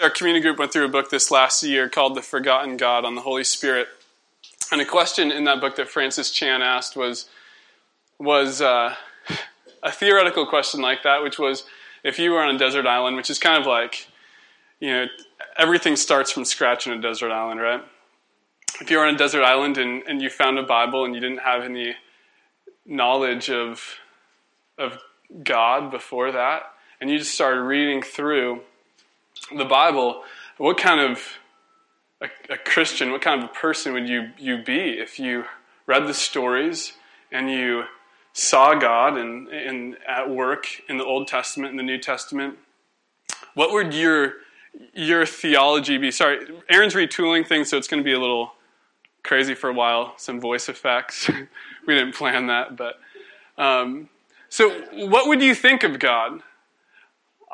Our community group went through a book this last year called The Forgotten God on the Holy Spirit. And a question in that book that Francis Chan asked was, was uh, a theoretical question like that, which was if you were on a desert island, which is kind of like, you know, everything starts from scratch on a desert island, right? If you were on a desert island and, and you found a Bible and you didn't have any knowledge of, of God before that, and you just started reading through the Bible, what kind of a, a, Christian, what kind of a person would you, you be if you read the stories and you saw God and, and at work in the Old Testament and the New Testament? What would your your theology be? Sorry, Aaron's retooling things, so it's going to be a little crazy for a while. Some voice effects. we didn't plan that, but um, so what would you think of God?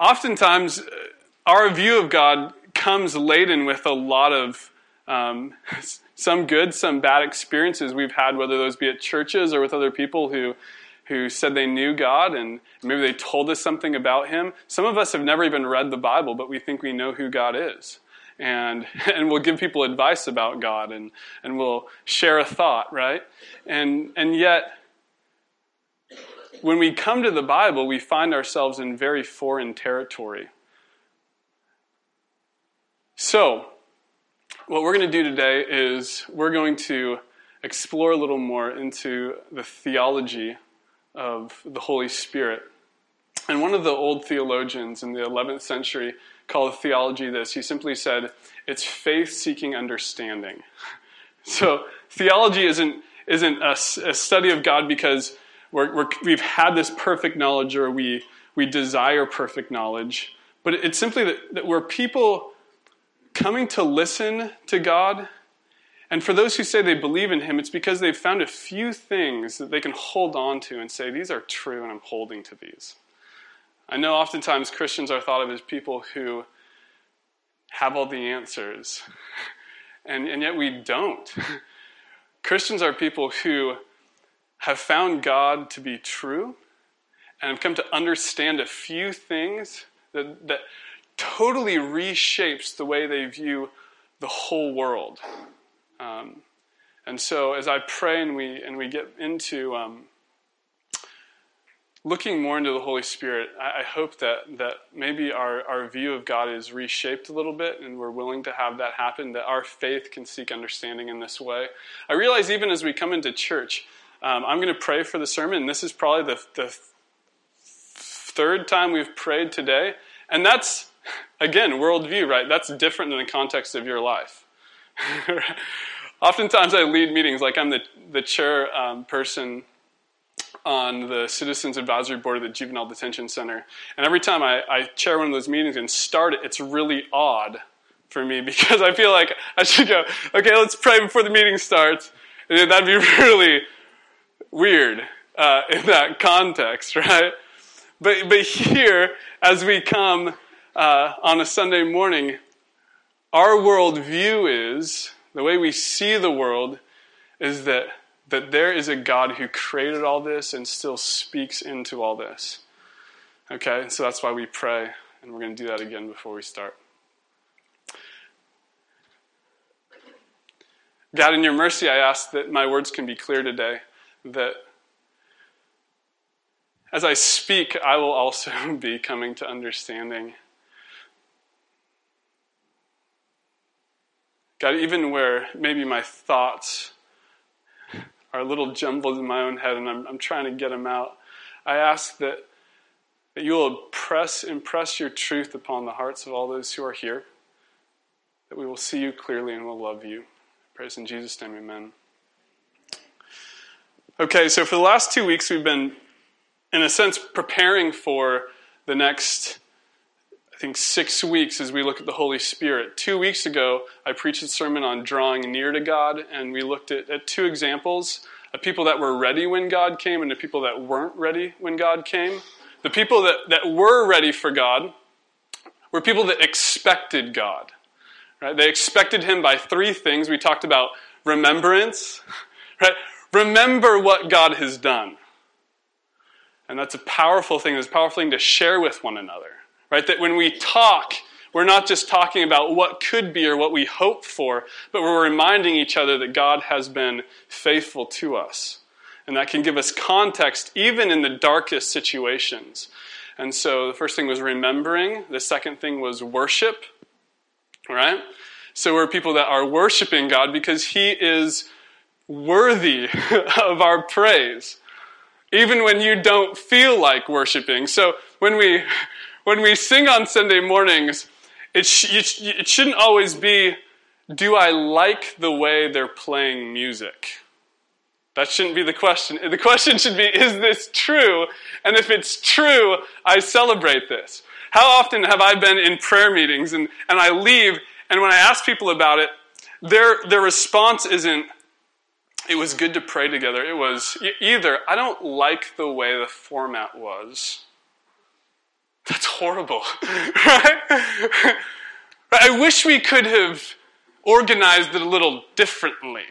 Oftentimes, our view of God comes laden with a lot of um, some good, some bad experiences we've had, whether those be at churches or with other people who who said they knew God and maybe they told us something about Him. Some of us have never even read the Bible, but we think we know who God is. And, and we'll give people advice about God and, and we'll share a thought, right? And, and yet, when we come to the Bible, we find ourselves in very foreign territory. So, what we're going to do today is we're going to explore a little more into the theology of the Holy Spirit. And one of the old theologians in the 11th century called theology this. He simply said, it's faith seeking understanding. So, theology isn't, isn't a, a study of God because we have had this perfect knowledge or we, we desire perfect knowledge, but it's simply that, that we're people coming to listen to God. And for those who say they believe in Him, it's because they've found a few things that they can hold on to and say, These are true, and I'm holding to these. I know oftentimes Christians are thought of as people who have all the answers, and, and yet we don't. Christians are people who have found God to be true and have come to understand a few things that, that totally reshapes the way they view the whole world. Um, and so, as I pray and we and we get into um, looking more into the Holy Spirit, I, I, hope that that maybe our, our view of God is reshaped a little bit, and we're willing to have that happen. That our faith can seek understanding in this way. I realize even as we come into church, um, I'm going to pray for the sermon. This is probably the, the third time we've prayed today, and that's Again, worldview, right? That's different than the context of your life. Oftentimes I lead meetings, like I'm the, the chair um, person on the Citizens Advisory Board of the Juvenile Detention Center. And every time I, I chair one of those meetings and start it, it's really odd for me because I feel like I should go, okay, let's pray before the meeting starts. And that'd be really weird uh, in that context, right? But, but here, as we come uh, on a Sunday morning, our worldview is the way we see the world is that, that there is a God who created all this and still speaks into all this. Okay, so that's why we pray, and we're going to do that again before we start. God, in your mercy, I ask that my words can be clear today, that as I speak, I will also be coming to understanding. God, even where maybe my thoughts are a little jumbled in my own head and I'm, I'm trying to get them out, I ask that, that you will press, impress your truth upon the hearts of all those who are here, that we will see you clearly and will love you. Praise in Jesus' name, amen. Okay, so for the last two weeks, we've been, in a sense, preparing for the next I think, six weeks as we look at the Holy Spirit. Two weeks ago, I preached a sermon on drawing near to God, and we looked at, at two examples of people that were ready when God came and the people that weren't ready when God came. The people that, that were ready for God were people that expected God. Right? They expected Him by three things. We talked about remembrance. Right? Remember what God has done. And that's a powerful thing. It's a powerful thing to share with one another right? That when we talk, We're not just talking about what could be or what we hope for, but we're reminding each other that God has been faithful to us. And that can give us context even in the darkest situations. And so the first thing was remembering, the second thing was worship, right? So we're people that are worshiping God because He is worthy of our praise, even when you don't feel like worshiping. So when we when we sing on Sunday mornings, it, sh- it shouldn't always be, "Do I like the way they're playing music?" That shouldn't be the question. The question should be, is this true? And if it's true, I celebrate this. How often have I been in prayer meetings and, and I leave, and when I ask people about it, their, their response isn't, it was good to pray together. It was either, I don't like the way the format was. That's horrible, right? I wish we could have organized it a little differently.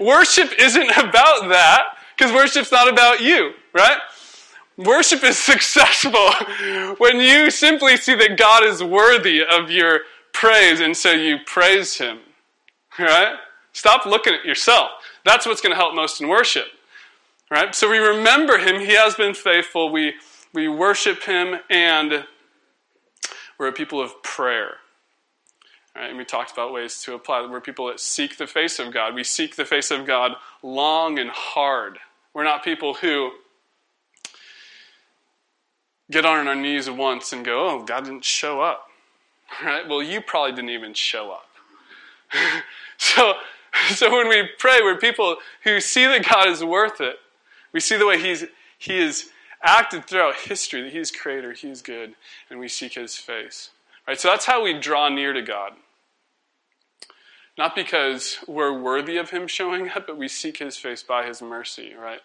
Worship isn't about that because worship's not about you, right? Worship is successful when you simply see that God is worthy of your praise and so you praise Him, right? Stop looking at yourself. That's what's going to help most in worship, right? So we remember Him. He has been faithful. We, we worship Him and we're a people of prayer. Right? And we talked about ways to apply. We're people that seek the face of God. We seek the face of God long and hard. We're not people who get on our knees once and go, oh, God didn't show up. Right? Well, you probably didn't even show up. so, so when we pray, we're people who see that God is worth it. We see the way He's He is acted throughout history, that He's creator, He's good, and we seek His face. Right? So that's how we draw near to God. Not because we're worthy of Him showing up, but we seek His face by His mercy, right?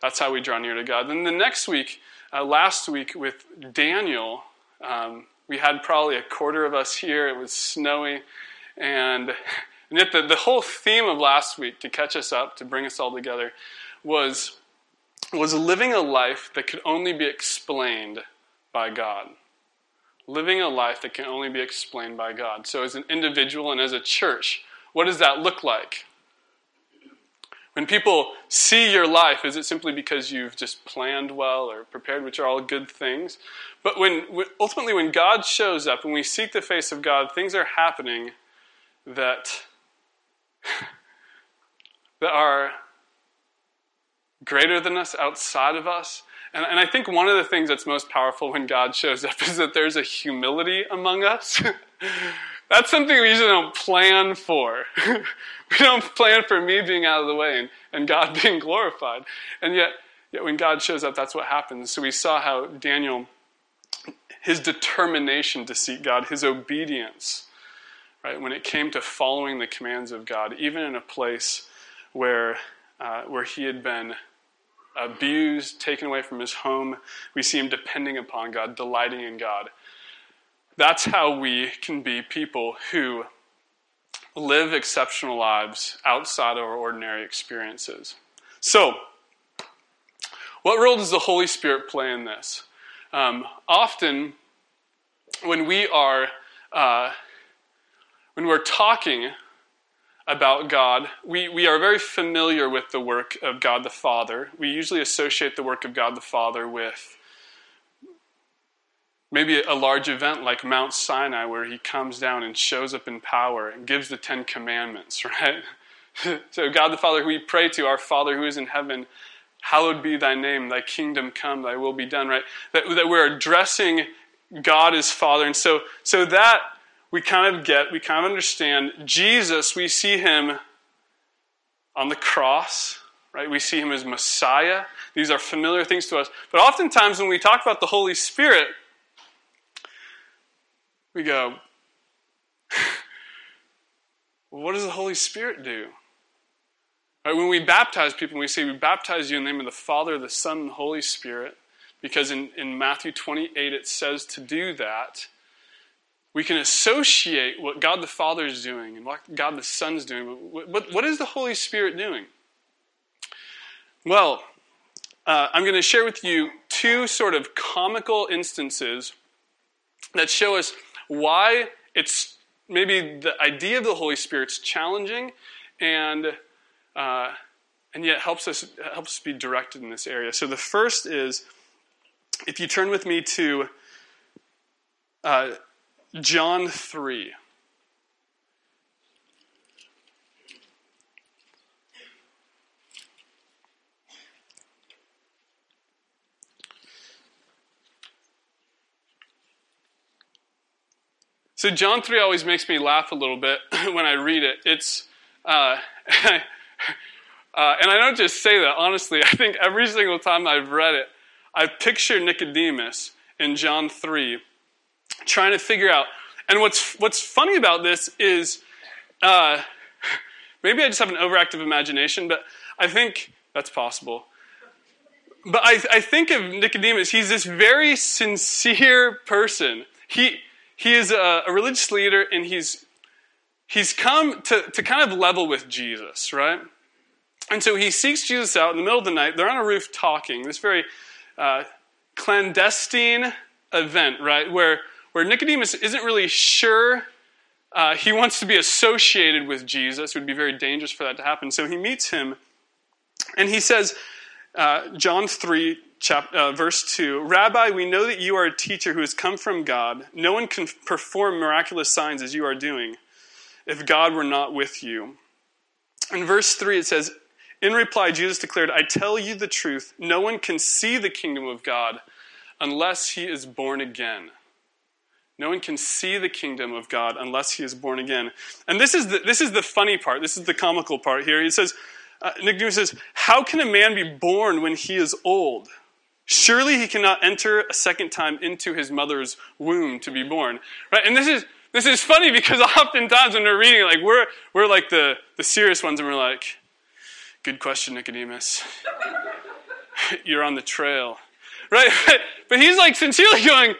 That's how we draw near to God. Then the next week, uh, last week with Daniel, um, we had probably a quarter of us here. It was snowy. And, and yet, the, the whole theme of last week, to catch us up, to bring us all together, was, was living a life that could only be explained by God living a life that can only be explained by God. So, as an individual and as a church, what does that look like? When people see your life, is it simply because you've just planned well or prepared, which are all good things? But when ultimately, when God shows up and we seek the face of God, things are happening that that are greater than us, outside of us, and, and I think one of the things that's most powerful when God shows up is that there's a humility among us. that's something we usually don't plan for. we don't plan for me being out of the way and, and God being glorified. And yet, yet, when God shows up, that's what happens. So we saw how Daniel, his determination to seek God, his obedience, right, when it came to following the commands of God, even in a place where, uh, where he had been abused, taken away from his home. We see him depending upon God, delighting in God. That's how we can be people who live exceptional lives outside of our ordinary experiences. So, what role does the Holy Spirit play in this? Um, often, when we are uh, when we're talking about God, we, we are very familiar with the work of God the Father. We usually associate the work of God the Father with maybe a large event like Mount Sinai, where he comes down and shows up in power and gives the Ten Commandments, right? so, God the Father, who we pray to, our Father who is in heaven, hallowed be thy name, thy kingdom come, thy will be done, right? That, that we're addressing God as Father. And so, so that we kind of get, we kind of understand Jesus, we see him on the cross, right? We see him as Messiah. These are familiar things to us. But oftentimes when we talk about the Holy Spirit, we go, what does the Holy Spirit do? Right, when we baptize people, we say we baptize you in the name of the Father, the Son, and the Holy Spirit, because in, in Matthew 28 it says to do that we can associate what God the Father is doing and what God the Son is doing. But what, is the Holy Spirit doing? Well, uh, I'm going to share with you two sort of comical instances that show us why it's maybe the idea of the Holy Spirit's challenging and uh, and yet helps us helps be directed in this area. So the first is if you turn with me to uh, John three. So John 3 always makes me laugh a little bit when I read it. It's, uh, uh, and I don't just say that, honestly. I think every single time I've read it, I picture Nicodemus in John 3 trying to figure out. And what's, what's funny about this is uh, maybe I just have an overactive imagination, but I think that's possible. But I, I think of Nicodemus, he's this very sincere person. He, he is a, a religious leader and he's he's come to, to kind of level with Jesus, right? And so he seeks Jesus out in the middle of the night. They're on a roof talking, this very uh, clandestine event, right? Where, where Nicodemus isn't really sure uh, he wants to be associated with Jesus. It would be very dangerous for that to happen. So he meets him and he says, uh, John 3, chapter, uh, verse 2 Rabbi, we know that you are a teacher who has come from God. No one can perform miraculous signs as you are doing if God were not with you. In verse 3, it says, In reply, Jesus declared, I tell you the truth, no one can see the kingdom of God unless he is born again. No one can see the kingdom of God unless he is born again. And this is the, this is the funny part. This is the comical part here. He says, uh, Nicodemus says, How can a man be born when he is old? Surely he cannot enter a second time into his mother's womb to be born. Right? And this is this is funny because oftentimes when we're reading, like we're we're like the, the serious ones and we're like, Good question, Nicodemus. You're on the trail. Right? But he's like sincerely going,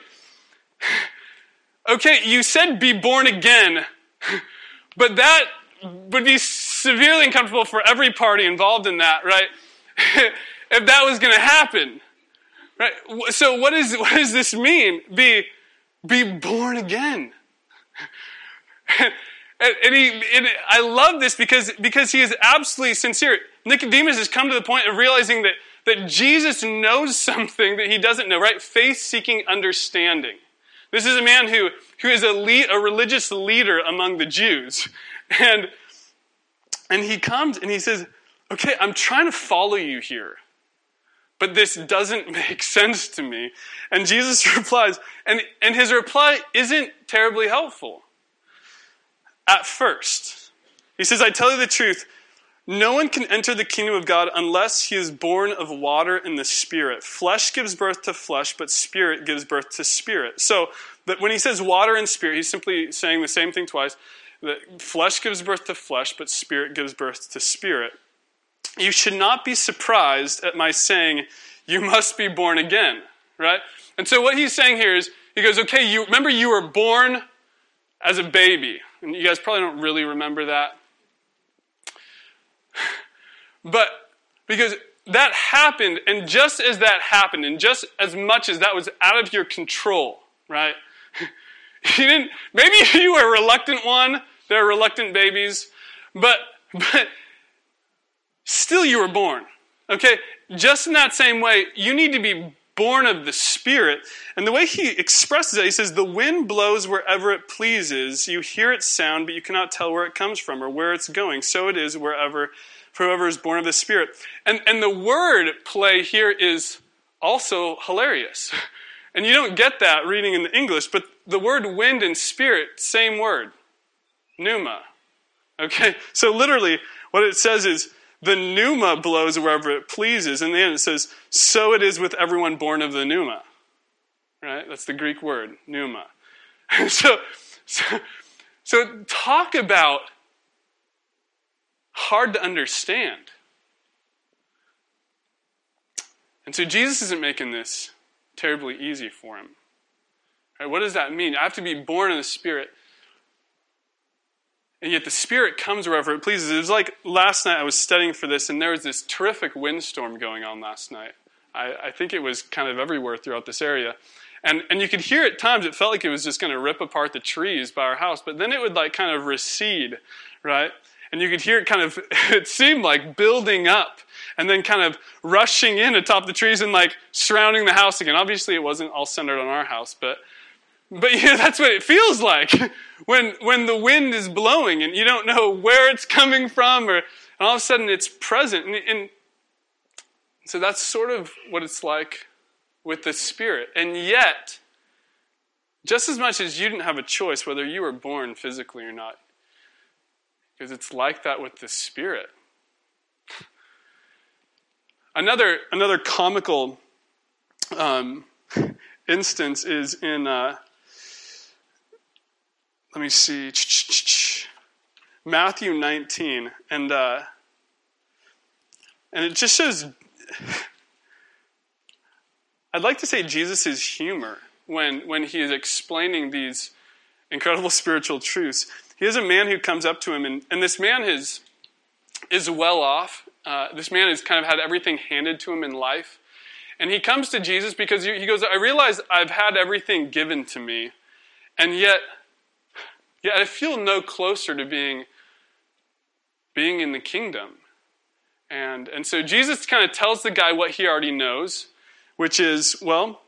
Okay, you said be born again, but that would be severely uncomfortable for every party involved in that, right? if that was going to happen. Right? So what, is, what does this mean? Be, be born again. and, he, and I love this because, because he is absolutely sincere. Nicodemus has come to the point of realizing that, that Jesus knows something that he doesn't know, right? Faith seeking understanding. This is a man who, who is a, a religious leader among the Jews. And, and he comes and he says, Okay, I'm trying to follow you here but this doesn't make sense to me. And Jesus replies, and, and his reply isn't terribly helpful at first. He says, I tell you the truth, no one can enter the kingdom of God unless he is born of water and the Spirit. Flesh gives birth to flesh, but Spirit gives birth to spirit. So that when he says water and spirit, he's simply saying the same thing twice. That flesh gives birth to flesh, but spirit gives birth to spirit. You should not be surprised at my saying, You must be born again, right? And so what he's saying here is, he goes, Okay, you remember you were born as a baby. And you guys probably don't really remember that. But because that happened, and just as that happened, and just as much as that was out of your control, right? you didn't maybe you were a reluctant one, there are reluctant babies, but but still you were born. Okay? Just in that same way, you need to be born of the Spirit. And the way he expresses it, he says, The wind blows wherever it pleases. You hear its sound, but you cannot tell where it comes from or where it's going. So it is wherever, for whoever is born of the Spirit. And, and the word play here is also hilarious. And you don't get that reading in the English, but the word wind and spirit, same word. Pneuma. Okay? So literally, what it says is, the pneuma blows wherever it pleases. And then it says, so it is with everyone born of the pneuma. Right? That's the Greek word, pneuma. so, so, so talk about hard to understand. And so Jesus isn't making this terribly easy for him. Right, what does that mean? I have to be born in the Spirit. And yet the Spirit comes wherever it pleases. It was like last night I was studying for this, and there was this terrific windstorm going on last night. I, I think it was kind of everywhere throughout this area. And, and you could hear at times it felt like it was just going to rip apart the trees by our house, but then it would like kind of recede, right? And you could hear it kind of, it seemed like building up and then kind of rushing in atop the trees and like surrounding the house again. Obviously, it wasn't all centered on our house, but but yeah, that's what it feels like when when the wind is blowing and you don't know where it's coming from, or all of a sudden it's present. And, and so that's sort of what it's like with the Spirit. And yet, just as much as you didn't have a choice whether you were born physically or not, because it's like that with the Spirit. Another, another comical um, instance is in, uh, let me see, Matthew 19. And, uh, and it just shows, I'd like to say Jesus' humor when, when he is explaining these incredible spiritual truths. He has a man who comes up to him, and, and this man is, is well off. Uh, this man has kind of had everything handed to him in life. And he comes to Jesus because he goes, I realize I've had everything given to me, and yet, yet I feel no closer to being, being in the kingdom. And, and so Jesus kind of tells the guy what he already knows, which is, well,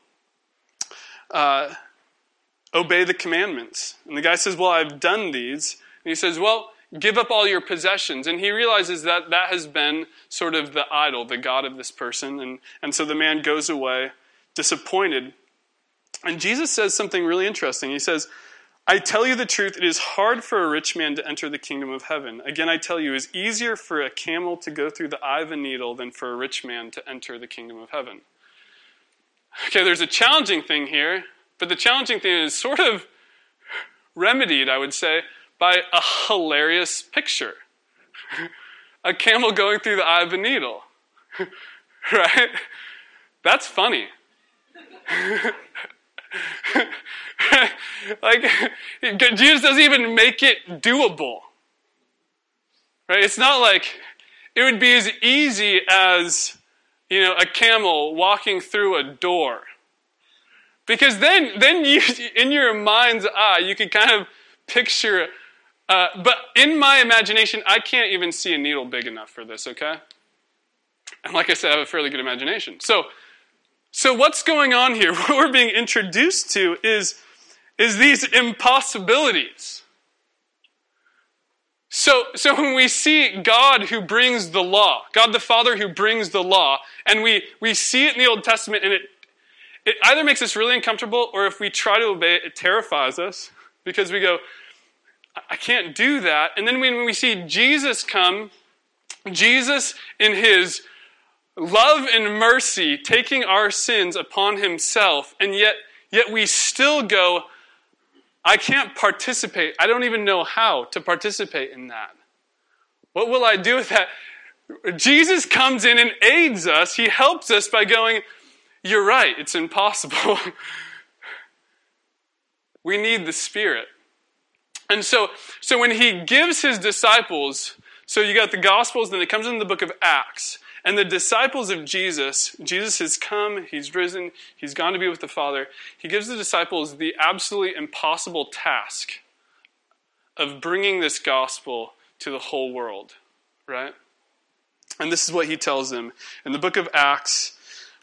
uh, obey the commandments. And the guy says, Well, I've done these. And he says, Well, give up all your possessions. And he realizes that that has been sort of the idol, the God of this person. And, and so the man goes away disappointed. And Jesus says something really interesting. He says, I tell you the truth, it is hard for a rich man to enter the kingdom of heaven. Again, I tell you, it is easier for a camel to go through the eye of a needle than for a rich man to enter the kingdom of heaven. Okay, there's a challenging thing here, but the challenging thing is sort of remedied, I would say, by a hilarious picture a camel going through the eye of a needle. right? That's funny. like, Jesus doesn't even make it doable. Right? It's not like it would be as easy as, you know, a camel walking through a door. Because then, then you, in your mind's eye, you could kind of picture uh, but in my imagination, I can't even see a needle big enough for this, okay? And like I said, I have a fairly good imagination. So, so what's going on here? What we're being introduced to is, is these impossibilities. So, so when we see God who brings the law, God the Father who brings the law, and we, we see it in the Old Testament, and it, it either makes us really uncomfortable, or if we try to obey it, it terrifies us because we go, I can't do that. And then when we see Jesus come, Jesus in his love and mercy taking our sins upon himself, and yet, yet we still go, I can't participate. I don't even know how to participate in that. What will I do with that? Jesus comes in and aids us. He helps us by going, You're right, it's impossible. we need the Spirit. And so, so when he gives his disciples, so you got the Gospels, then it comes in the book of Acts. And the disciples of Jesus, Jesus has come, he's risen, he's gone to be with the Father. He gives the disciples the absolutely impossible task of bringing this gospel to the whole world, right? And this is what he tells them. In the book of Acts,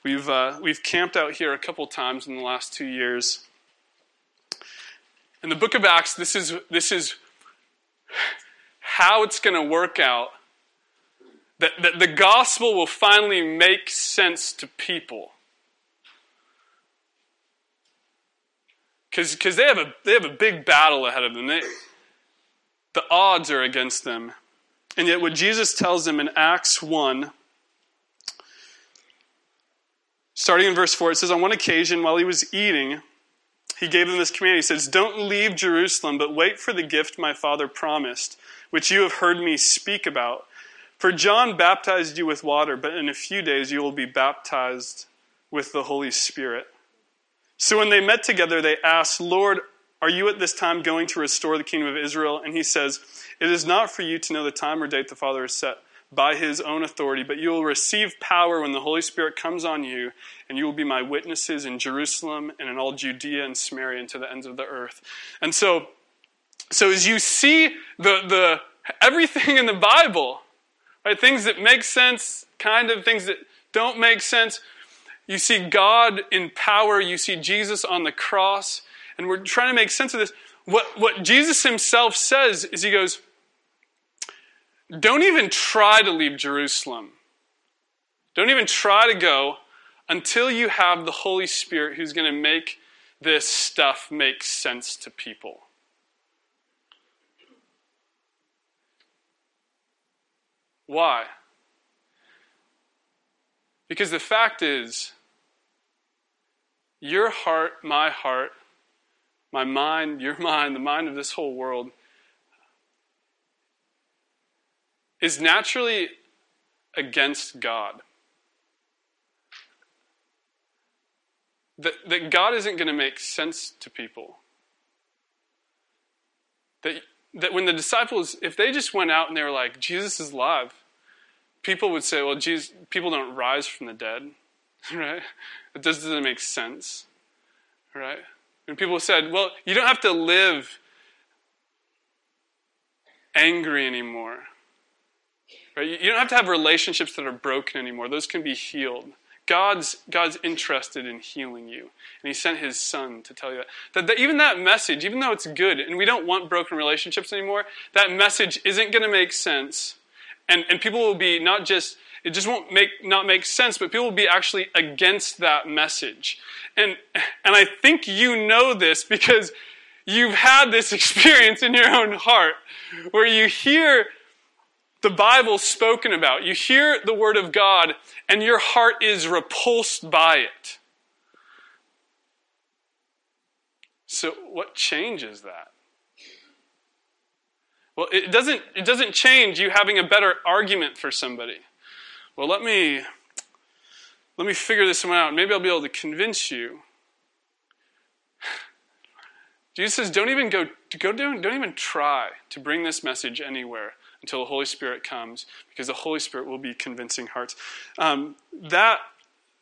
we've, uh, we've camped out here a couple times in the last two years. In the book of Acts, this is, this is how it's going to work out. That, that the gospel will finally make sense to people. Because they, have a, they have a big battle ahead of them. They, the odds are against them. And yet, what Jesus tells them in Acts 1, starting in verse 4, it says, On one occasion, while he was eating, he gave them this command. He says, Don't leave Jerusalem, but wait for the gift my father promised, which you have heard me speak about. For John baptized you with water, but in a few days you will be baptized with the Holy Spirit. So when they met together, they asked, Lord, are you at this time going to restore the kingdom of Israel? And he says, It is not for you to know the time or date the Father has set, by his own authority, but you will receive power when the Holy Spirit comes on you, and you will be my witnesses in Jerusalem and in all Judea and Samaria and to the ends of the earth. And so, so as you see the, the everything in the Bible, right, things that make sense, kind of things that don't make sense, you see God in power, you see Jesus on the cross, and we're trying to make sense of this. What, what Jesus himself says is he goes, don't even try to leave Jerusalem. Don't even try to go until you have the Holy Spirit who's going to make this stuff make sense to people. Why? Because the fact is, your heart, my heart, my mind, your mind, the mind of this whole world is naturally against God. That, that God isn't going to make sense to people. That, that when the disciples, if they just went out and they were like, Jesus is alive, people would say, well, Jesus, people don't rise from the dead, right? It just doesn't make sense, right? And people said, well, you don't have to live angry anymore. Right? You don't have to have relationships that are broken anymore. Those can be healed. God's, God's interested in healing you. And He sent His Son to tell you that. That, that. Even that message, even though it's good, and we don't want broken relationships anymore, that message isn't going to make sense. And, and people will be not just, it just won't make, not make sense, but people will be actually against that message. And, and I think you know this because you've had this experience in your own heart where you hear the Bible spoken about. You hear the Word of God, and your heart is repulsed by it. So, what changes that? Well, it doesn't, it doesn't change you having a better argument for somebody. Well, let me, let me figure this one out. Maybe I'll be able to convince you. Jesus says, don't even go, go don't, don't even try to bring this message anywhere until the Holy Spirit comes, because the Holy Spirit will be convincing hearts. Um, that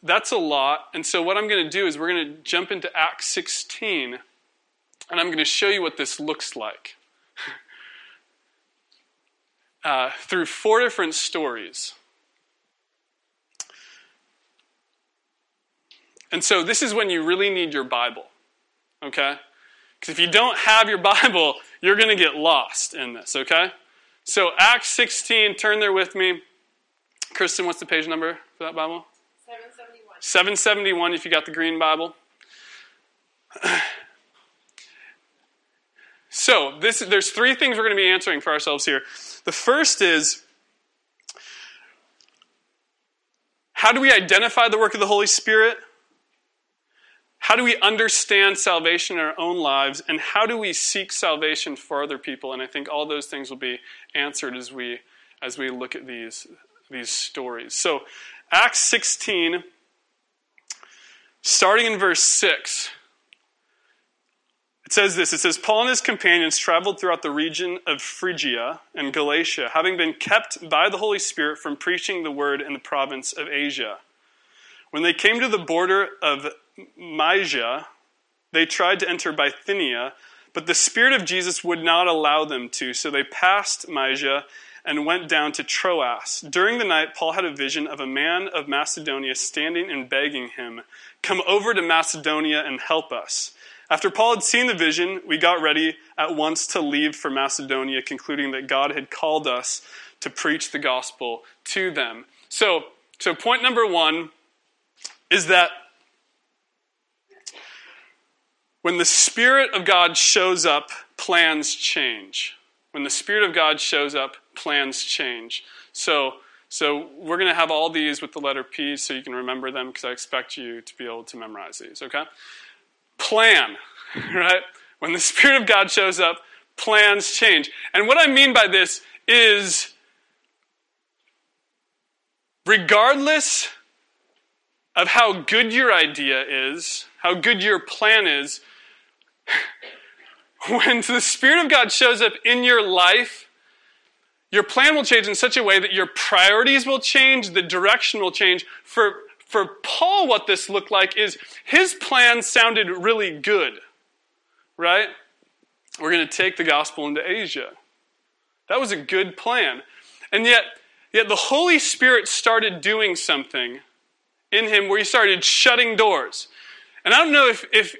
that's a lot. And so what I'm going to do is we're going to jump into Acts 16, and I'm going to show you what this looks like. uh, through four different stories. And so this is when you really need your Bible, okay? Because if you don't have your Bible, you're going to get lost in this, okay? So, Acts 16, turn there with me. Kristen, what's the page number for that Bible? 771. 771 if you got the green Bible. So, this, there's three things we're going to be answering for ourselves here. The first is how do we identify the work of the Holy Spirit? How do we understand salvation in our own lives? And how do we seek salvation for other people? And I think all those things will be answered as we, as we look at these, these stories. So, Acts 16, starting in verse 6. It says this it says, Paul and his companions traveled throughout the region of Phrygia and Galatia, having been kept by the Holy Spirit from preaching the word in the province of Asia. When they came to the border of Mysia, they tried to enter Bithynia, but the Spirit of Jesus would not allow them to, so they passed Mysia and went down to Troas. During the night, Paul had a vision of a man of Macedonia standing and begging him, Come over to Macedonia and help us. After Paul had seen the vision, we got ready at once to leave for Macedonia, concluding that God had called us to preach the gospel to them. So, so point number one is that when the Spirit of God shows up, plans change. When the Spirit of God shows up, plans change. So, so we're going to have all these with the letter P so you can remember them because I expect you to be able to memorize these, okay? Plan, right? When the Spirit of God shows up, plans change. And what I mean by this is regardless of how good your idea is, how good your plan is, when the Spirit of God shows up in your life, your plan will change in such a way that your priorities will change, the direction will change. For, for Paul, what this looked like is his plan sounded really good, right? We're going to take the gospel into Asia. That was a good plan. And yet, yet the Holy Spirit started doing something in him where he started shutting doors. And I don't know if, if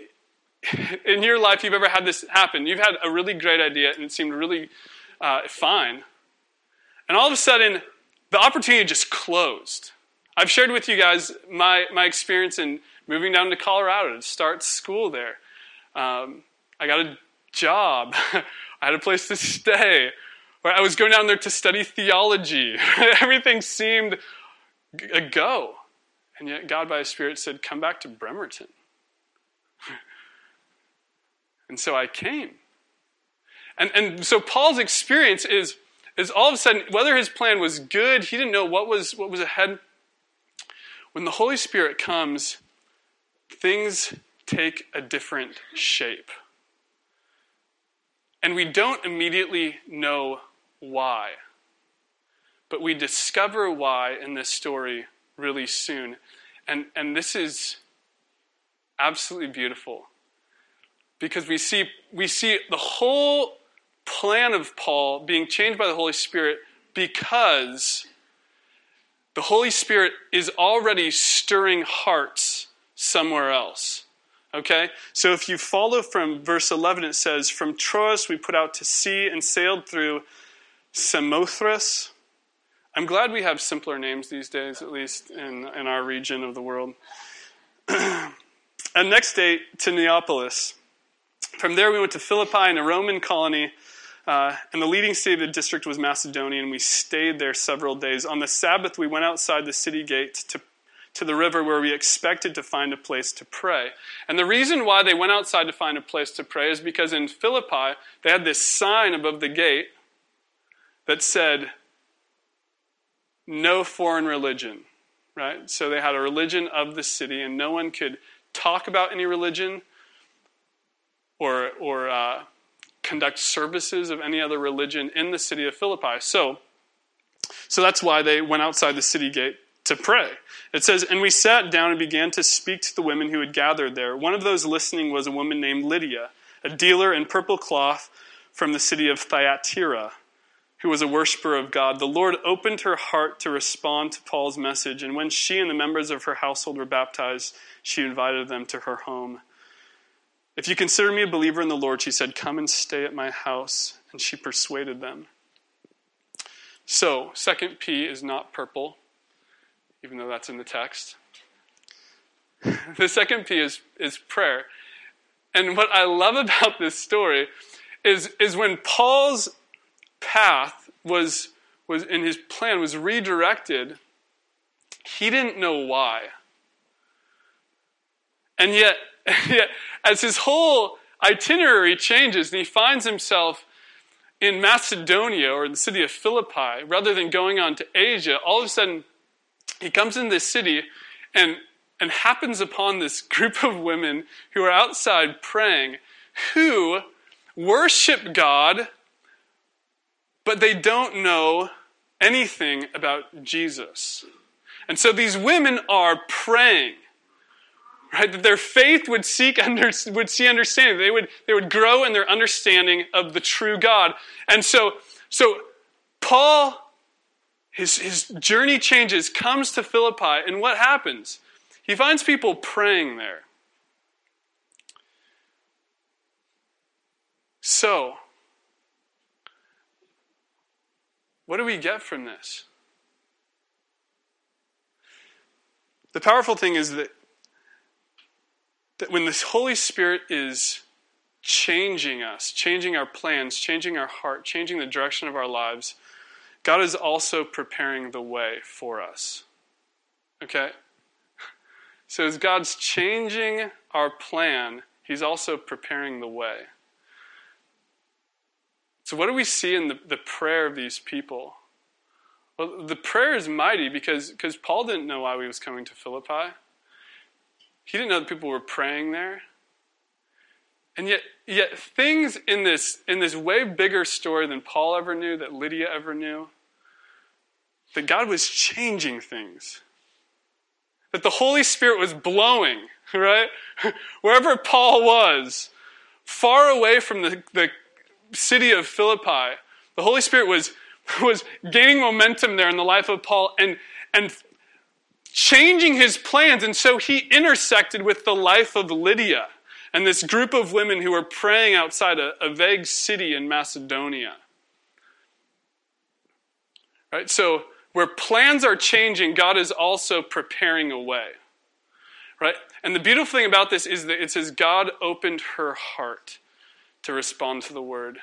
in your life you've ever had this happen. You've had a really great idea and it seemed really uh, fine. And all of a sudden, the opportunity just closed. I've shared with you guys my, my experience in moving down to Colorado to start school there. Um, I got a job, I had a place to stay. I was going down there to study theology. Everything seemed a go. And yet, God, by His Spirit, said, Come back to Bremerton. and so I came. And, and so Paul's experience is is all of a sudden, whether his plan was good, he didn't know what was, what was ahead. When the Holy Spirit comes, things take a different shape. And we don't immediately know why. But we discover why in this story really soon. And, and this is absolutely beautiful. Because we see, we see the whole plan of Paul being changed by the Holy Spirit because the Holy Spirit is already stirring hearts somewhere else. Okay? So if you follow from verse 11, it says, From Troas we put out to sea and sailed through Samothrace. I'm glad we have simpler names these days, at least in, in our region of the world. and next day to Neapolis. From there we went to Philippi in a Roman colony uh, and the leading city of the district was Macedonia, and we stayed there several days. On the Sabbath, we went outside the city gate to, to the river where we expected to find a place to pray. And the reason why they went outside to find a place to pray is because in Philippi, they had this sign above the gate that said, no foreign religion, right? So they had a religion of the city, and no one could talk about any religion or, or uh, conduct services of any other religion in the city of Philippi. So, so that's why they went outside the city gate to pray. It says, And we sat down and began to speak to the women who had gathered there. One of those listening was a woman named Lydia, a dealer in purple cloth from the city of Thyatira, who was a worshiper of God. The Lord opened her heart to respond to Paul's message, and when she and the members of her household were baptized, she invited them to her home. If you consider me a believer in the Lord, she said, come and stay at my house. And she persuaded them. So, second P is not purple, even though that's in the text. the second P is, is prayer. And what I love about this story is, is when Paul's path was, was in his plan was redirected, he didn't know why. And yet, as his whole itinerary changes and he finds himself in Macedonia or in the city of Philippi rather than going on to Asia, all of a sudden he comes into this city and, and happens upon this group of women who are outside praying who worship God, but they don't know anything about Jesus. And so these women are praying right? That their faith would seek under, would see understanding. They would, they would grow in their understanding of the true God. And so, so Paul, his, his journey changes, comes to Philippi, and what happens? He finds people praying there. So, what do we get from this? The powerful thing is that that when the Holy Spirit is changing us, changing our plans, changing our heart, changing the direction of our lives, God is also preparing the way for us. Okay? So as God's changing our plan, He's also preparing the way. So, what do we see in the, the prayer of these people? Well, the prayer is mighty because, because Paul didn't know why he was coming to Philippi. He didn't know that people were praying there. And yet, yet things in this, in this way bigger story than Paul ever knew, that Lydia ever knew, that God was changing things. That the Holy Spirit was blowing, right? Wherever Paul was, far away from the, the city of Philippi, the Holy Spirit was, was gaining momentum there in the life of Paul and, and changing his plans. And so he intersected with the life of Lydia and this group of women who were praying outside a, a vague city in Macedonia. Right? So, where plans are changing, God is also preparing a way. Right? And the beautiful thing about this is that it says God opened her heart to respond to the word.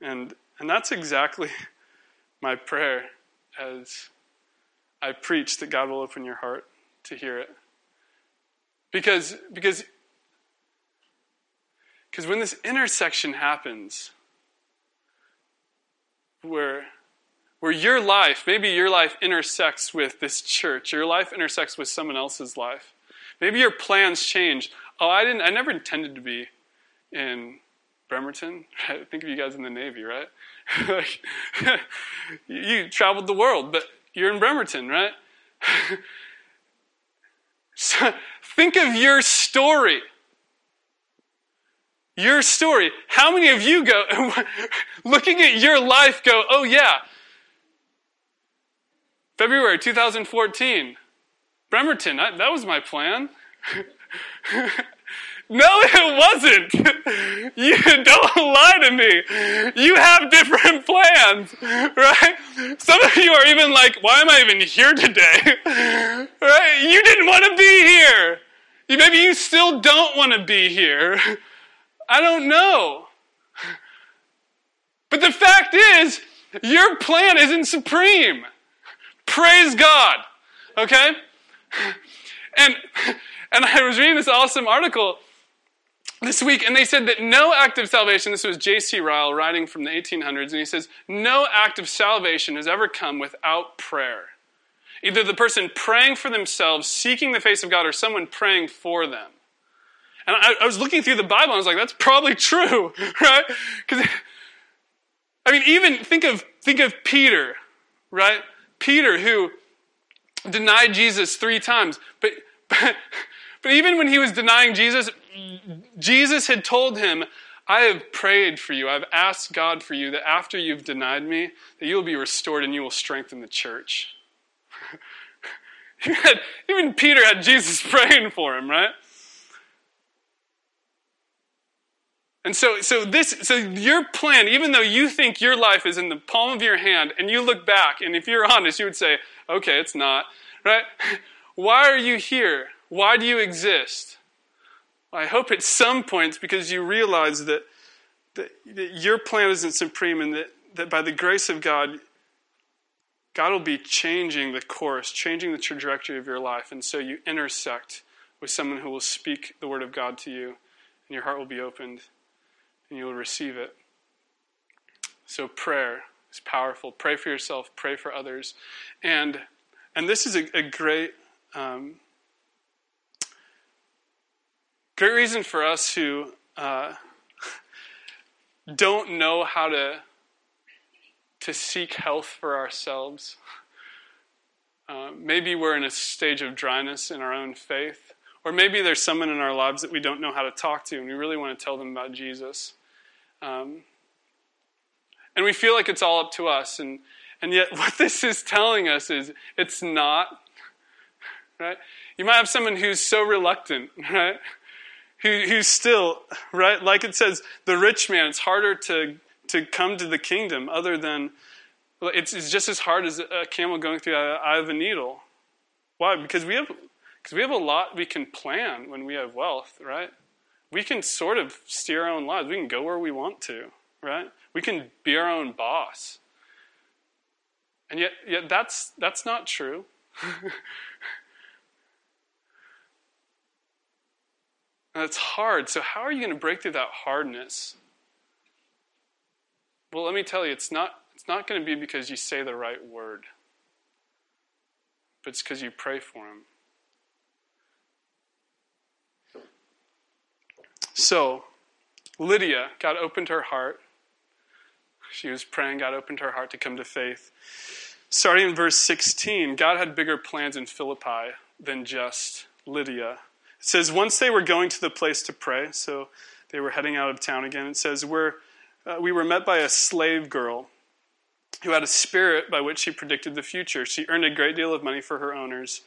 And, and that's exactly my prayer as I preach that God will open your heart to hear it. Because, because because when this intersection happens, where, where your life, maybe your life intersects with this church, your life intersects with someone else's life. Maybe your plans change. Oh, I didn't I never intended to be in Bremerton. Think of you guys in the Navy, right? you traveled the world, but you're in Bremerton, right? so think of your story. Your story. How many of you go, looking at your life, go, oh yeah, February 2014, Bremerton, I, that was my plan. no, it wasn't. You don't lie to me. You have different plans, right? Some of you are even like, why am I even here today? Right? You didn't want to be here. Maybe you still don't want to be here. I don't know. But the fact is, your plan isn't supreme. Praise God. Okay? And and I was reading this awesome article this week, and they said that no act of salvation, this was J.C. Ryle writing from the 1800s, and he says, no act of salvation has ever come without prayer. Either the person praying for themselves, seeking the face of God, or someone praying for them. And I, I was looking through the Bible and I was like, that's probably true, right? Because, I mean, even think of, think of Peter, right? Peter, who denied Jesus three times. But, but, but even when he was denying Jesus, Jesus had told him, I have prayed for you. I've asked God for you that after you've denied me, that you will be restored and you will strengthen the church. even Peter had Jesus praying for him, right? And so, so this, so your plan, even though you think your life is in the palm of your hand, and you look back, and if you're honest, you would say, "Okay, it's not." Right? Why are you here? Why do you exist? I hope at some point because you realize that, that, that your plan isn't supreme, and that, that by the grace of God, God will be changing the course, changing the trajectory of your life, and so you intersect with someone who will speak the word of God to you, and your heart will be opened and you will receive it. So prayer is powerful. Pray for yourself, pray for others. And and this is a, a great um, great reason for us who uh, don't know how to to seek health for ourselves. Uh, maybe we're in a stage of dryness in our own faith, or maybe there's someone in our lives that we don't know how to talk to, and we really want to tell them about Jesus. Um, and we feel like it's all up to us. And, and yet, what this is telling us is it's not. Right? You might have someone who's so reluctant, right? Who, who's still, right? Like it says, the rich man, it's harder to, to come to the kingdom other than, it's, it's just as hard as a camel going through the eye of a needle. Why? Because we have, because we have a lot we can plan when we have wealth, right? we can sort of steer our own lives. We can go where we want to, right? We can be our own boss. And yet, yet that's, that's not true. and it's hard. So, how are you going to break through that hardness? Well, let me tell you, it's not, it's not going to be because you say the right word, but it's because you pray for him. So, Lydia, God opened her heart. She was praying, God opened her heart to come to faith. Starting in verse 16, God had bigger plans in Philippi than just Lydia. It says, once they were going to the place to pray, so they were heading out of town again, it says, we're, uh, we were met by a slave girl who had a spirit by which she predicted the future. She earned a great deal of money for her owners.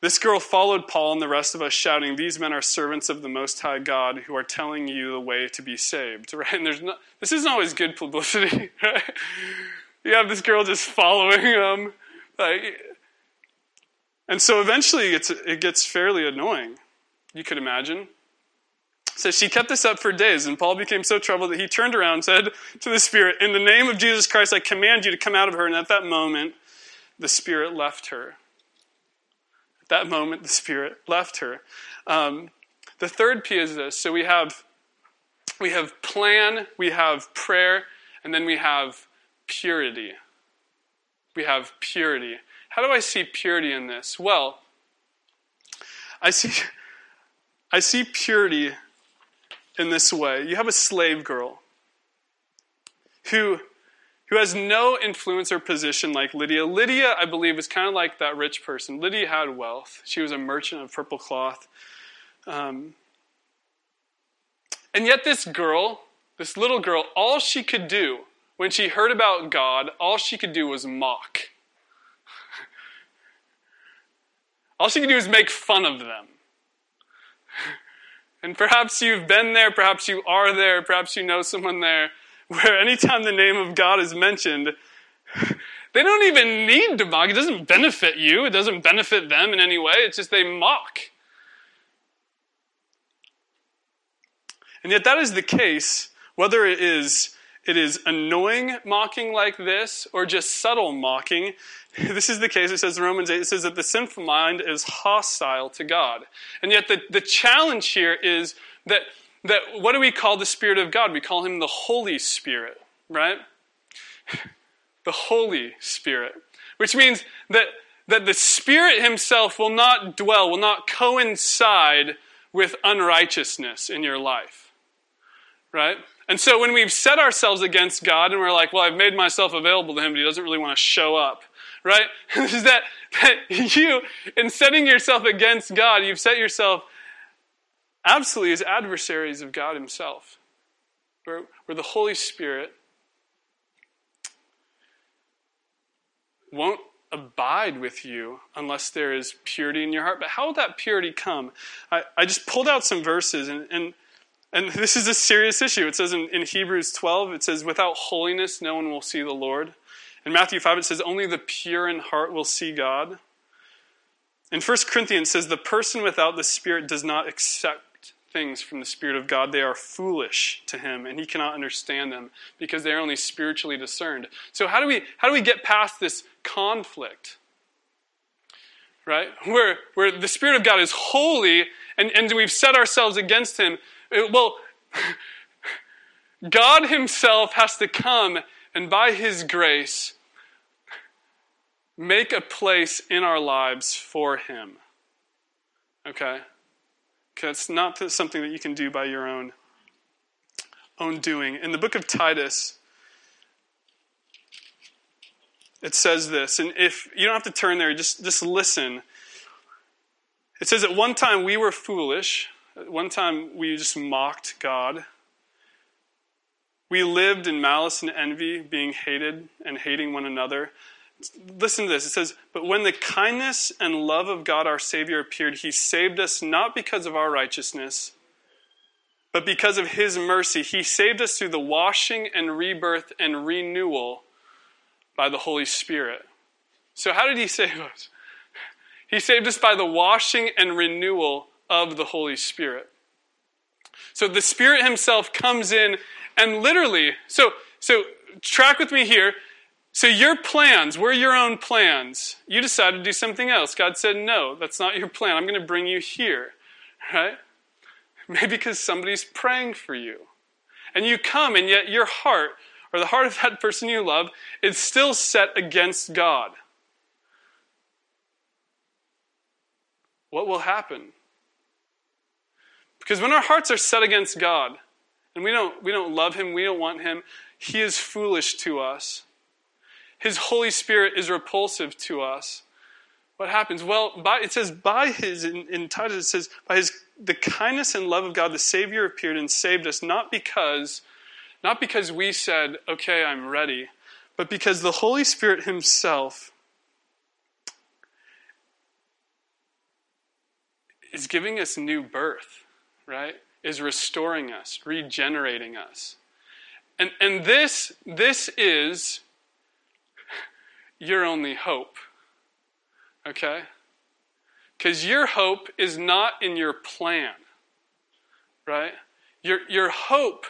This girl followed Paul and the rest of us, shouting, These men are servants of the Most High God who are telling you the way to be saved. Right? And there's no, this isn't always good publicity, right? you have this girl just following them. Like, and so eventually it gets fairly annoying, you could imagine. So she kept this up for days, and Paul became so troubled that he turned around and said to the Spirit, In the name of Jesus Christ, I command you to come out of her. And at that moment, the Spirit left her. At that moment, the Spirit left her. Um, the third P is this. So we have we have plan, we have prayer, and then we have purity. We have purity. How do I see purity in this? Well, I see, I see purity in this way. You have a slave girl who, who has no influence or position like Lydia. Lydia, I believe, is kind of like that rich person. Lydia had wealth, she was a merchant of purple cloth. Um, and yet, this girl, this little girl, all she could do when she heard about God, all she could do was mock. All she can do is make fun of them. And perhaps you've been there, perhaps you are there, perhaps you know someone there, where anytime the name of God is mentioned, they don't even need to mock. It doesn't benefit you, it doesn't benefit them in any way. It's just they mock. And yet, that is the case, whether it is it is annoying mocking like this or just subtle mocking. This is the case. It says in Romans 8, it says that the sinful mind is hostile to God. And yet the, the challenge here is that, that what do we call the Spirit of God? We call him the Holy Spirit, right? The Holy Spirit. Which means that, that the Spirit himself will not dwell, will not coincide with unrighteousness in your life. Right? And so when we've set ourselves against God and we're like, well, I've made myself available to him, but he doesn't really want to show up, right? is that, that you, in setting yourself against God, you've set yourself absolutely as adversaries of God himself. Where, where the Holy Spirit won't abide with you unless there is purity in your heart. But how will that purity come? I, I just pulled out some verses and, and and this is a serious issue. It says in, in, Hebrews 12, it says, without holiness, no one will see the Lord. In Matthew 5, it says, only the pure in heart will see God. In 1 Corinthians, says, the person without the Spirit does not accept things from the Spirit of God. They are foolish to him, and he cannot understand them because they are only spiritually discerned. So, how do we, how do we get past this conflict? Right? Where, where the Spirit of God is holy, and, and we've set ourselves against him Uh, well, God Himself has to come and by His grace make a place in our lives for Him. Okay? Because it's not something that you can do by your own own doing. In the book of Titus, it says this, and if you don't have to turn there, just, just listen. It says, At one time we were foolish one time we just mocked God. We lived in malice and envy, being hated and hating one another. Listen to this. It says, But when the kindness and love of God our Savior appeared, he saved us not because of our righteousness, but because of his mercy. He saved us through the washing and rebirth and renewal by the Holy Spirit. So, how did he save us? He saved us by the washing and renewal of the Holy Spirit. So the Spirit Himself comes in and literally, so, so track with me here. So your plans were your own plans. You decided to do something else. God said, no, that's not your plan. I'm going to bring you here. Right? Maybe because somebody's praying for you. And you come, and yet your heart, or the heart of that person you love, is still set against God. What will happen? Because when our hearts are set against God, and we don't, we don't love Him, we don't want Him, He is foolish to us. His Holy Spirit is repulsive to us. What happens? Well, by, it says, by His, in, in Titus, it says, by His, the kindness and love of God, the Savior appeared and saved us, not because, not because we said, okay, I'm ready, but because the Holy Spirit Himself is giving us new birth, right? Is restoring us, regenerating us. And, and this, this is your only hope. Okay? Because your hope is not in your plan, right? Your, your hope,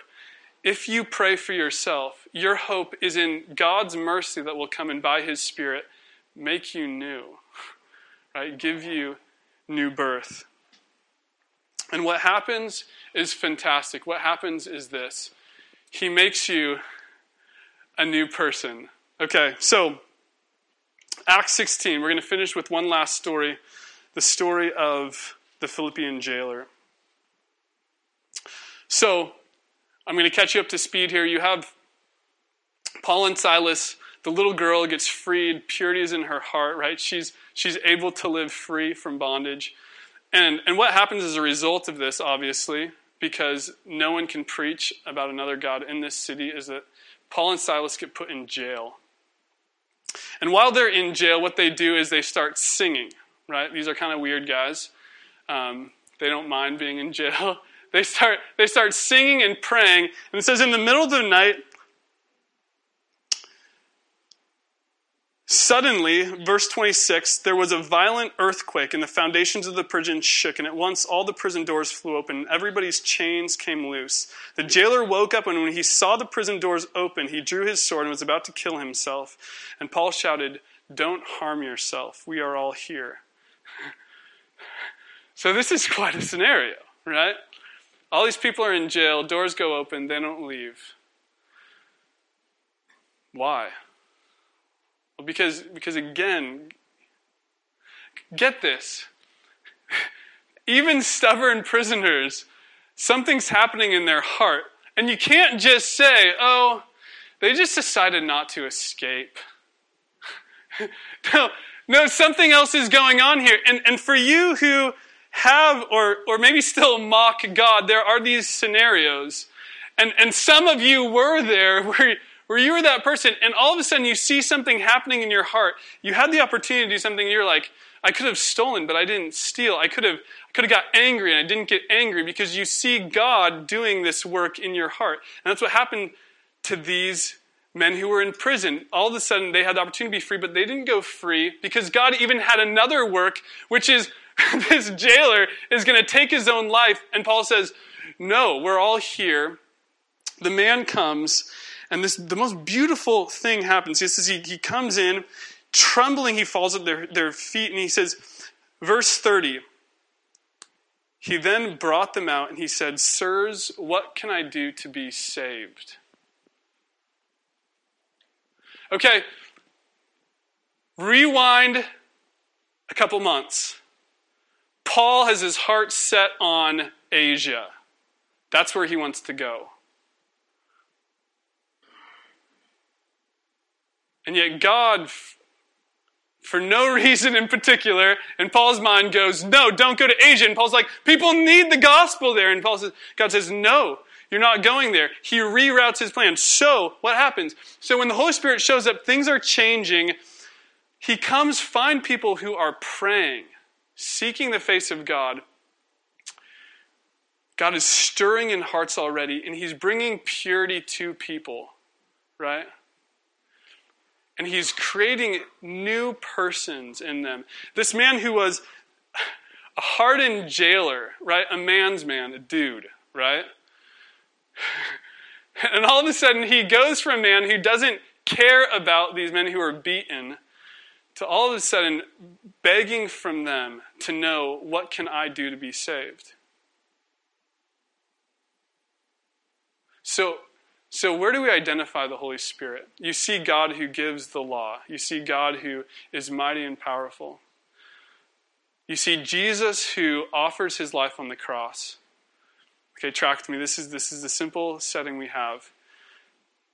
if you pray for yourself, your hope is in God's mercy that will come and by His Spirit make you new, right? Give you new birth. And what happens is fantastic. What happens is this He makes you a new person. Okay, so Acts 16, we're going to finish with one last story the story of the Philippian jailer. So, I'm going to catch you up to speed here. You have Paul and Silas. The little girl gets freed. Purity is in her heart, right? She's, she's able to live free from bondage. And, and what happens as a result of this, obviously, because no one can preach about another God in this city, is that Paul and Silas get put in jail. And while they're in jail, what they do is they start singing, right? These are kind of weird guys. Um, they don't mind being in jail. They start, they start singing and praying. And it says, in the middle of the night, Suddenly, verse 26, there was a violent earthquake, and the foundations of the prison shook, and at once all the prison doors flew open, and everybody's chains came loose. The jailer woke up, and when he saw the prison doors open, he drew his sword and was about to kill himself. And Paul shouted, Don't harm yourself. We are all here. so, this is quite a scenario, right? All these people are in jail, doors go open, they don't leave. Why? Well, because, because again, get this. Even stubborn prisoners, something's happening in their heart. And you can't just say, oh, they just decided not to escape. no, no, something else is going on here. And, and for you who have or, or maybe still mock God, there are these scenarios. And, and some of you were there where, where you were that person and all of a sudden you see something happening in your heart. You had the opportunity to do something, you're like, I could have stolen, but I didn't steal. I could have, I could have got angry and I didn't get angry because you see God doing this work in your heart. And that's what happened to these men who were in prison. All of a sudden they had the opportunity to be free, but they didn't go free because God even had another work, which is this jailer is going to take his own life. And Paul says, No, we're all here. The man comes and this, the most beautiful thing happens. He says he, he comes in, trembling, he falls at their, their feet, and he says, verse 30, he then brought them out and he said, Sirs, what can I do to be saved? Okay, rewind a couple months. Paul has his heart set on Asia. That's where he wants to go. And yet, God, for no reason in particular, in Paul's mind goes, No, don't go to Asia. And Paul's like, People need the gospel there. And Paul says, God says, No, you're not going there. He reroutes his plan. So, what happens? So, when the Holy Spirit shows up, things are changing. He comes find people who are praying, seeking the face of God. God is stirring in hearts already, and He's bringing purity to people, right? And he's creating new persons in them. This man who was a hardened jailer, right? A man's man, a dude, right? And all of a sudden, he goes from a man who doesn't care about these men who are beaten to all of a sudden begging from them to know what can I do to be saved. So so, where do we identify the Holy Spirit? You see God who gives the law, you see God who is mighty and powerful. You see Jesus who offers his life on the cross, Okay, track with me. This is this is the simple setting we have.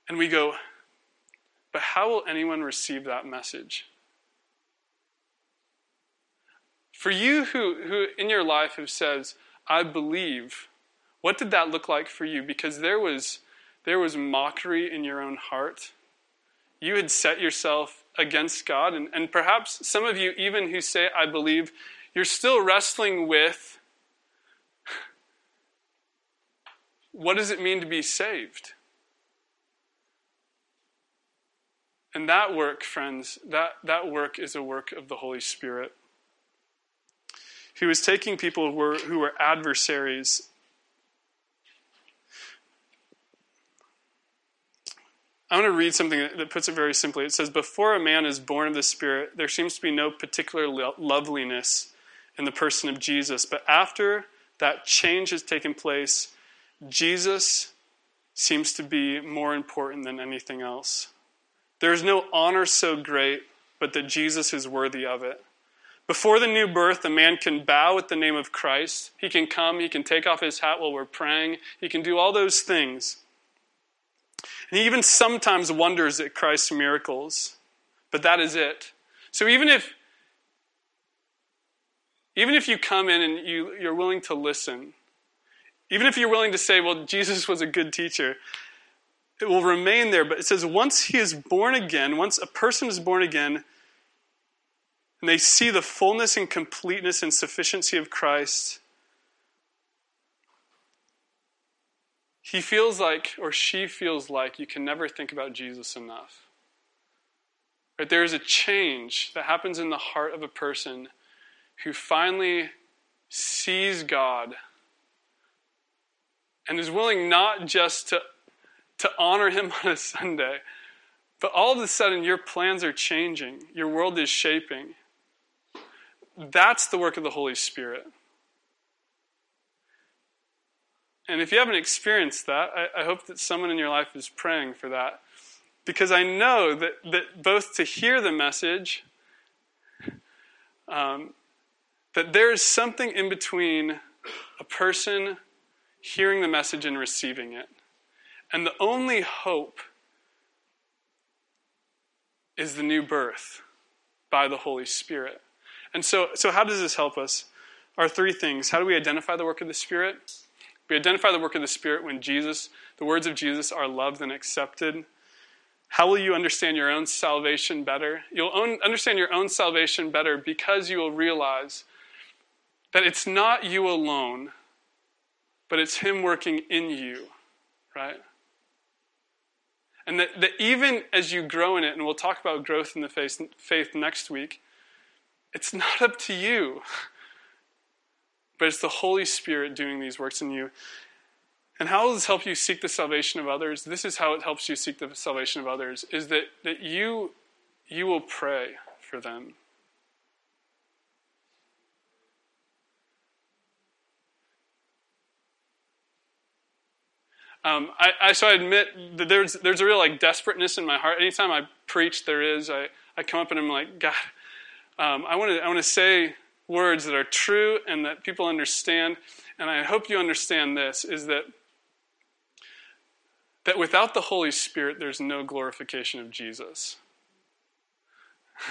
And we go, but how will anyone receive that message? For you who, who in your life have says, I believe, what did that look like for you? Because there was there was mockery in your own heart. You had set yourself against God, and, and perhaps some of you, even who say, I believe, you're still wrestling with what does it mean to be saved? And that work, friends, that, that work is a work of the Holy Spirit. He was taking people who were, who were adversaries I want to read something that puts it very simply. It says, Before a man is born of the Spirit, there seems to be no particular loveliness in the person of Jesus. But after that change has taken place, Jesus seems to be more important than anything else. There is no honor so great, but that Jesus is worthy of it. Before the new birth, a man can bow at the name of Christ. He can come, he can take off his hat while we're praying, he can do all those things. And he even sometimes wonders at Christ's miracles, but that is it. So even if even if you come in and you, you're willing to listen, even if you're willing to say, well, Jesus was a good teacher, it will remain there. But it says once he is born again, once a person is born again, and they see the fullness and completeness and sufficiency of Christ, he feels like, or she feels like, you can never think about Jesus enough. Right? There is a change that happens in the heart of a person who finally sees God and is willing not just to, to honor Him on a Sunday, but all of a sudden your plans are changing, your world is shaping. That's the work of the Holy Spirit. And if you haven't experienced that, I, I, hope that someone in your life is praying for that. Because I know that, that both to hear the message, um, that there is something in between a person hearing the message and receiving it. And the only hope is the new birth by the Holy Spirit. And so, so how does this help us? Our three things. How do we identify the work of the Spirit? We identify the work of the Spirit when Jesus, the words of Jesus, are loved and accepted. How will you understand your own salvation better? You'll own, understand your own salvation better because you will realize that it's not you alone, but it's Him working in you, right? And that, that even as you grow in it, and we'll talk about growth in the faith, faith next week, it's not up to you. But it's the Holy Spirit doing these works in you. And how will this help you seek the salvation of others? This is how it helps you seek the salvation of others, is that, that you, you will pray for them. Um, I, I, so I admit that there's, there's a real like desperateness in my heart. Anytime I preach, there is. I, I come up and I'm like, God, um, I want to I want to say words that are true and that people understand. And I hope you understand this is that that without the Holy Spirit, there's no glorification of Jesus.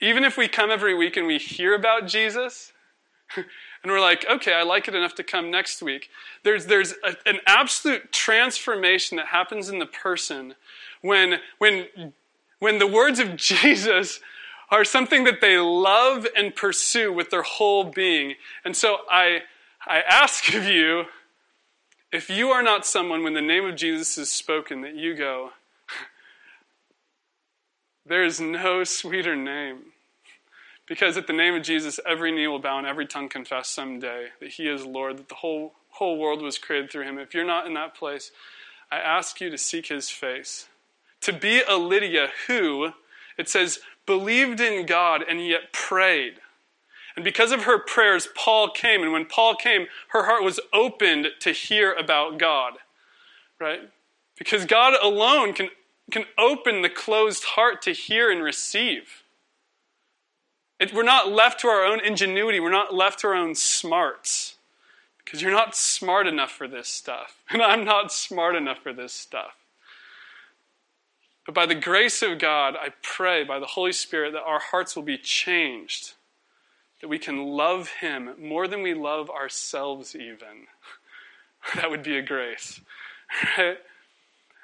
Even if we come every week and we hear about Jesus, and we're like, okay, I like it enough to come next week, there's, there's a, an absolute transformation that happens in the person when, when, when the words of Jesus are something that they love and pursue with their whole being. And so I, I ask of you if you are not someone, when the name of Jesus is spoken, that you go, there is no sweeter name. Because at the name of Jesus, every knee will bow and every tongue confess someday that He is Lord, that the whole, whole world was created through Him. If you're not in that place, I ask you to seek His face. To be a Lydia who, it says, believed in God and yet prayed. And because of her prayers, Paul came. And when Paul came, her heart was opened to hear about God. Right? Because God alone can, can open the closed heart to hear and receive. It, we're not left to our own ingenuity, we're not left to our own smarts. Because you're not smart enough for this stuff. And I'm not smart enough for this stuff. But by the grace of God, I pray by the Holy Spirit that our hearts will be changed, that we can love Him more than we love ourselves, even. that would be a grace. Right?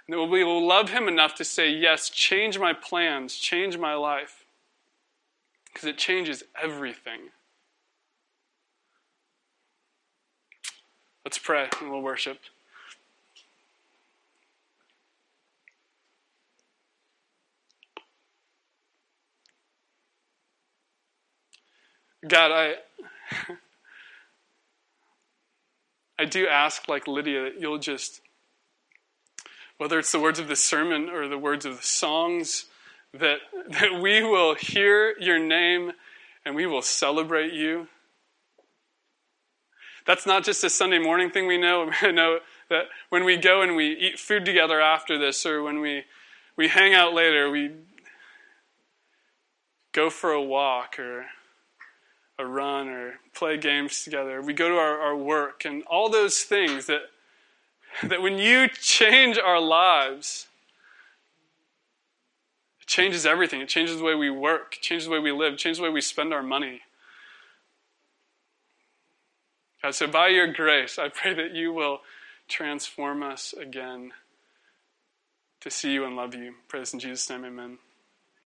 And that we will love Him enough to say, Yes, change my plans, change my life. Because it changes everything. Let's pray and we'll worship. God, I I do ask like Lydia that you'll just whether it's the words of the sermon or the words of the songs that that we will hear your name and we will celebrate you. That's not just a Sunday morning thing we know. I know that when we go and we eat food together after this or when we we hang out later, we go for a walk or a run or play games together. We go to our, our work and all those things that, that when you change our lives, it changes everything. It changes the way we work, changes the way we live, changes the way we spend our money. God, so by your grace, I pray that you will transform us again to see you and love you. Praise in Jesus' name, amen.